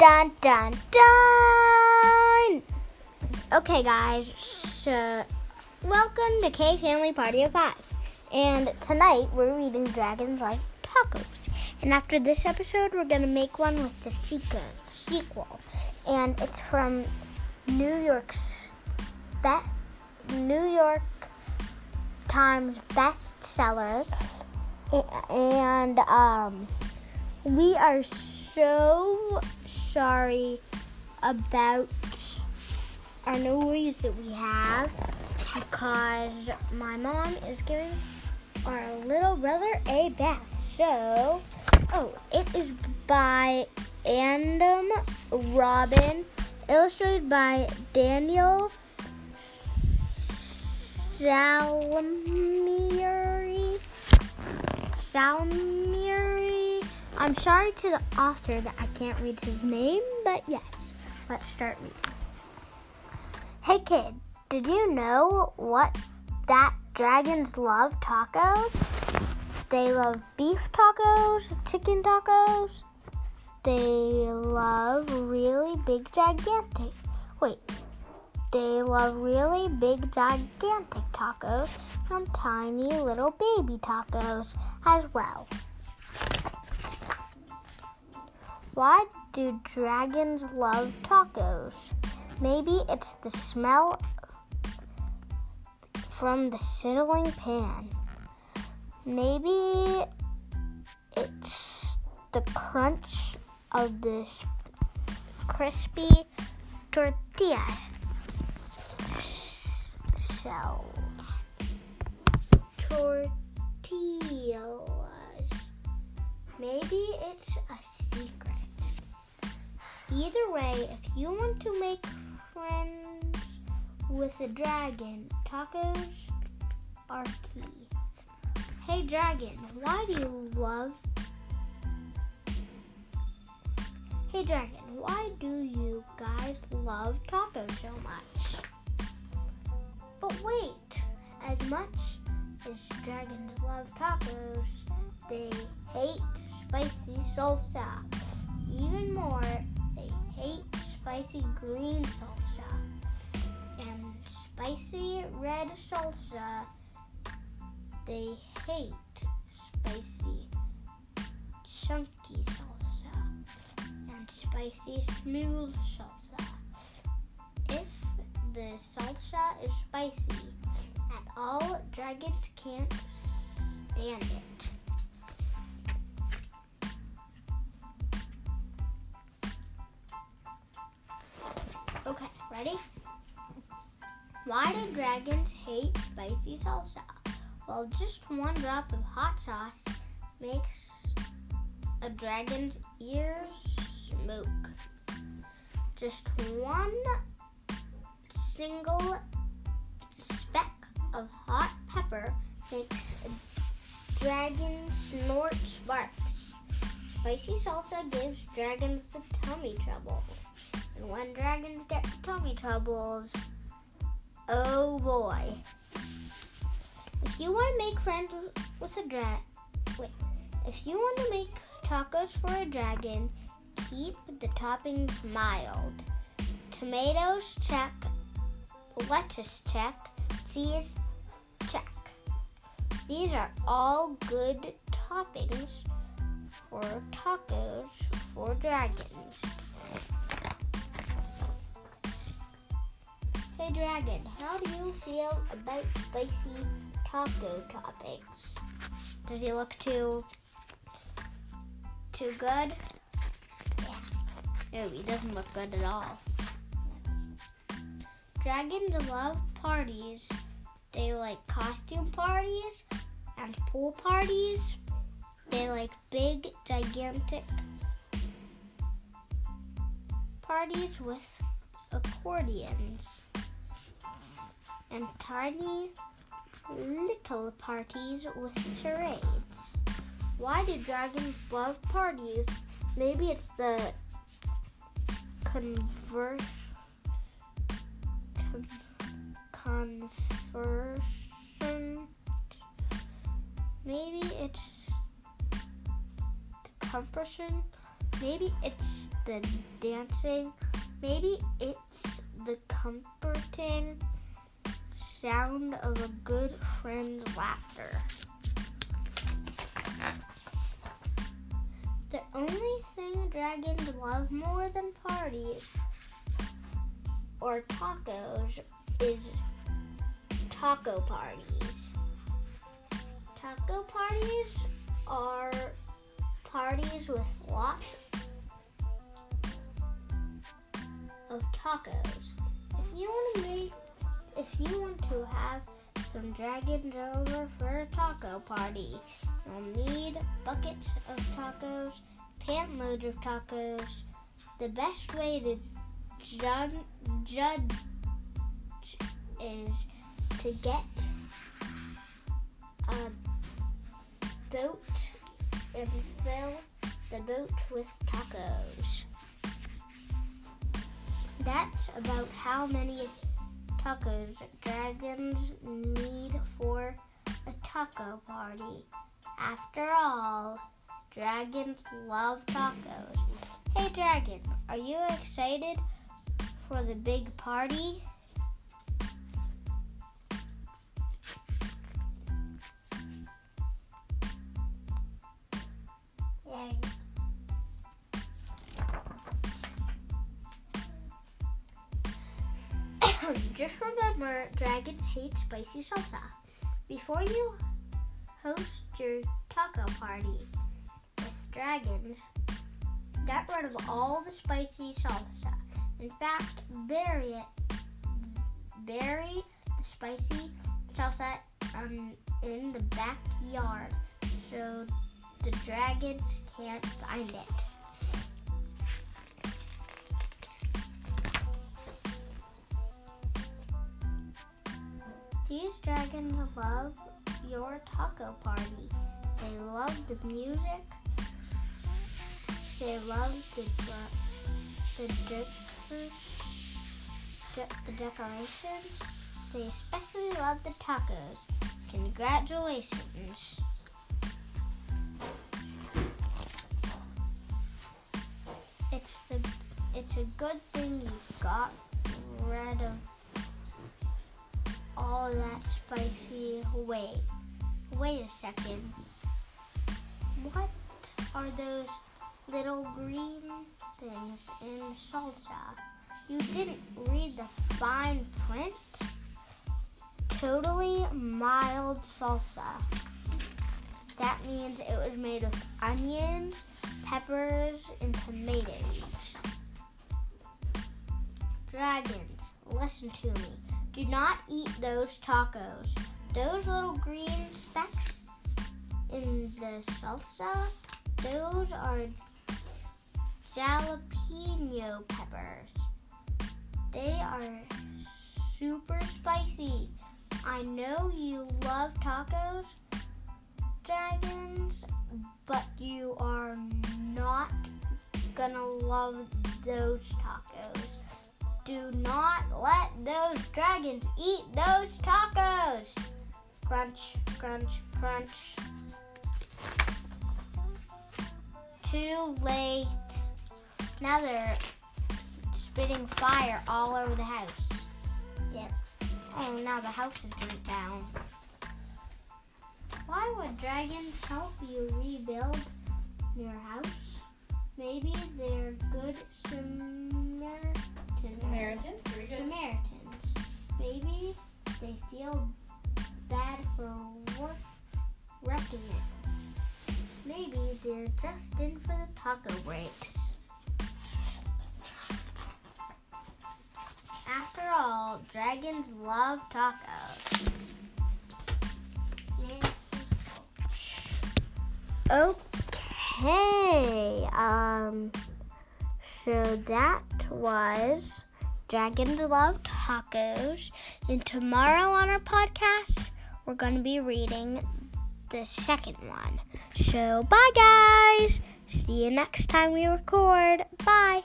dun, dun, dun. Okay, guys, so welcome to K Family Party of Five. And tonight we're reading Dragon's Love Tacos. And after this episode, we're to make one with the sequel. sequel. And it's from New York's New York Times bestseller. And um, we are so sorry about our noise that we have because my mom is giving our little brother a bath. So, oh, it is by Andom Robin, illustrated by Daniel Salmieri. Salmieri. I'm sorry to the author that I can't read his name, but yes, let's start reading. Hey kid, did you know what that dragons love tacos? They love beef tacos, chicken tacos. They love really big gigantic. Wait, they love really big gigantic tacos and tiny little baby tacos as well. Why do dragons love tacos? Maybe it's the smell from the sizzling pan. Maybe it's the crunch of the crispy tortilla shells. Tortillas. Maybe it's a secret. Either way, if you want to make friends with a dragon, tacos are key. Hey dragon, why do you love Hey dragon, why do you guys love tacos so much? But wait, as much as dragons love tacos, they hate spicy salsa. Even more, hate spicy green salsa and spicy red salsa. They hate spicy chunky salsa and spicy smooth salsa. If the salsa is spicy at all, dragons can't stand it. Ready? Why do dragons hate spicy salsa? Well, just one drop of hot sauce makes a dragon's ears smoke. Just one single speck of hot pepper makes a dragon snort sparks. Spicy salsa gives dragons the tummy trouble. When dragons get tummy troubles, oh boy. If you want to make friends with a dragon, wait. If you want to make tacos for a dragon, keep the toppings mild. Tomatoes check, lettuce check, cheese check. These are all good toppings for tacos for dragons. Hey dragon, how do you feel about spicy taco toppings? Does he look too too good? Yeah. No, he doesn't look good at all. Dragons love parties. They like costume parties and pool parties. They like big, gigantic parties with accordions and tiny little parties with charades. Why do dragons love parties? Maybe it's the converse con- conversion. Maybe it's the compression Maybe it's the dancing. Maybe it's the comforting sound of a good friend's laughter. The only thing dragons love more than parties or tacos is taco parties. Taco parties are parties with lots of tacos. If you want to have some dragons over for a taco party, you'll need buckets of tacos, pan loads of tacos. The best way to judge is to get a boat and fill the boat with tacos. That's about how many tacos dragons need for a taco party. After all, dragons love tacos. Hey dragon, are you excited for the big party? Just remember, dragons hate spicy salsa. Before you host your taco party with dragons, get rid of all the spicy salsa. In fact, bury it, bury the spicy salsa um, in the backyard so the dragons can't find it. These dragons love your taco party. They love the music. They love the the the decorations. They especially love the tacos. Congratulations. It's the it's a good thing you got rid of all that spicy. Wait, wait a second. What are those little green things in salsa? You didn't read the fine print? Totally mild salsa. That means it was made of onions, peppers, and tomatoes. Dragons, listen to me. Do not eat those tacos. Those little green specks in the salsa, those are jalapeno peppers. They are super spicy. I know you love tacos, dragons, but you are not gonna love those tacos. Do not let those dragons eat those tacos. Crunch, crunch, crunch. Too late. Now they're spitting fire all over the house. Yep. Oh, now the house is burnt down. Why would dragons help you rebuild your house? Maybe they're good Samaritans. Samaritans. Samaritans. Maybe they feel bad for work, wrecking it. Maybe they're just in for the taco breaks. After all, dragons love tacos. Okay. Um. So that was Dragons Love Tacos. And tomorrow on our podcast, we're going to be reading the second one. So bye, guys. See you next time we record. Bye.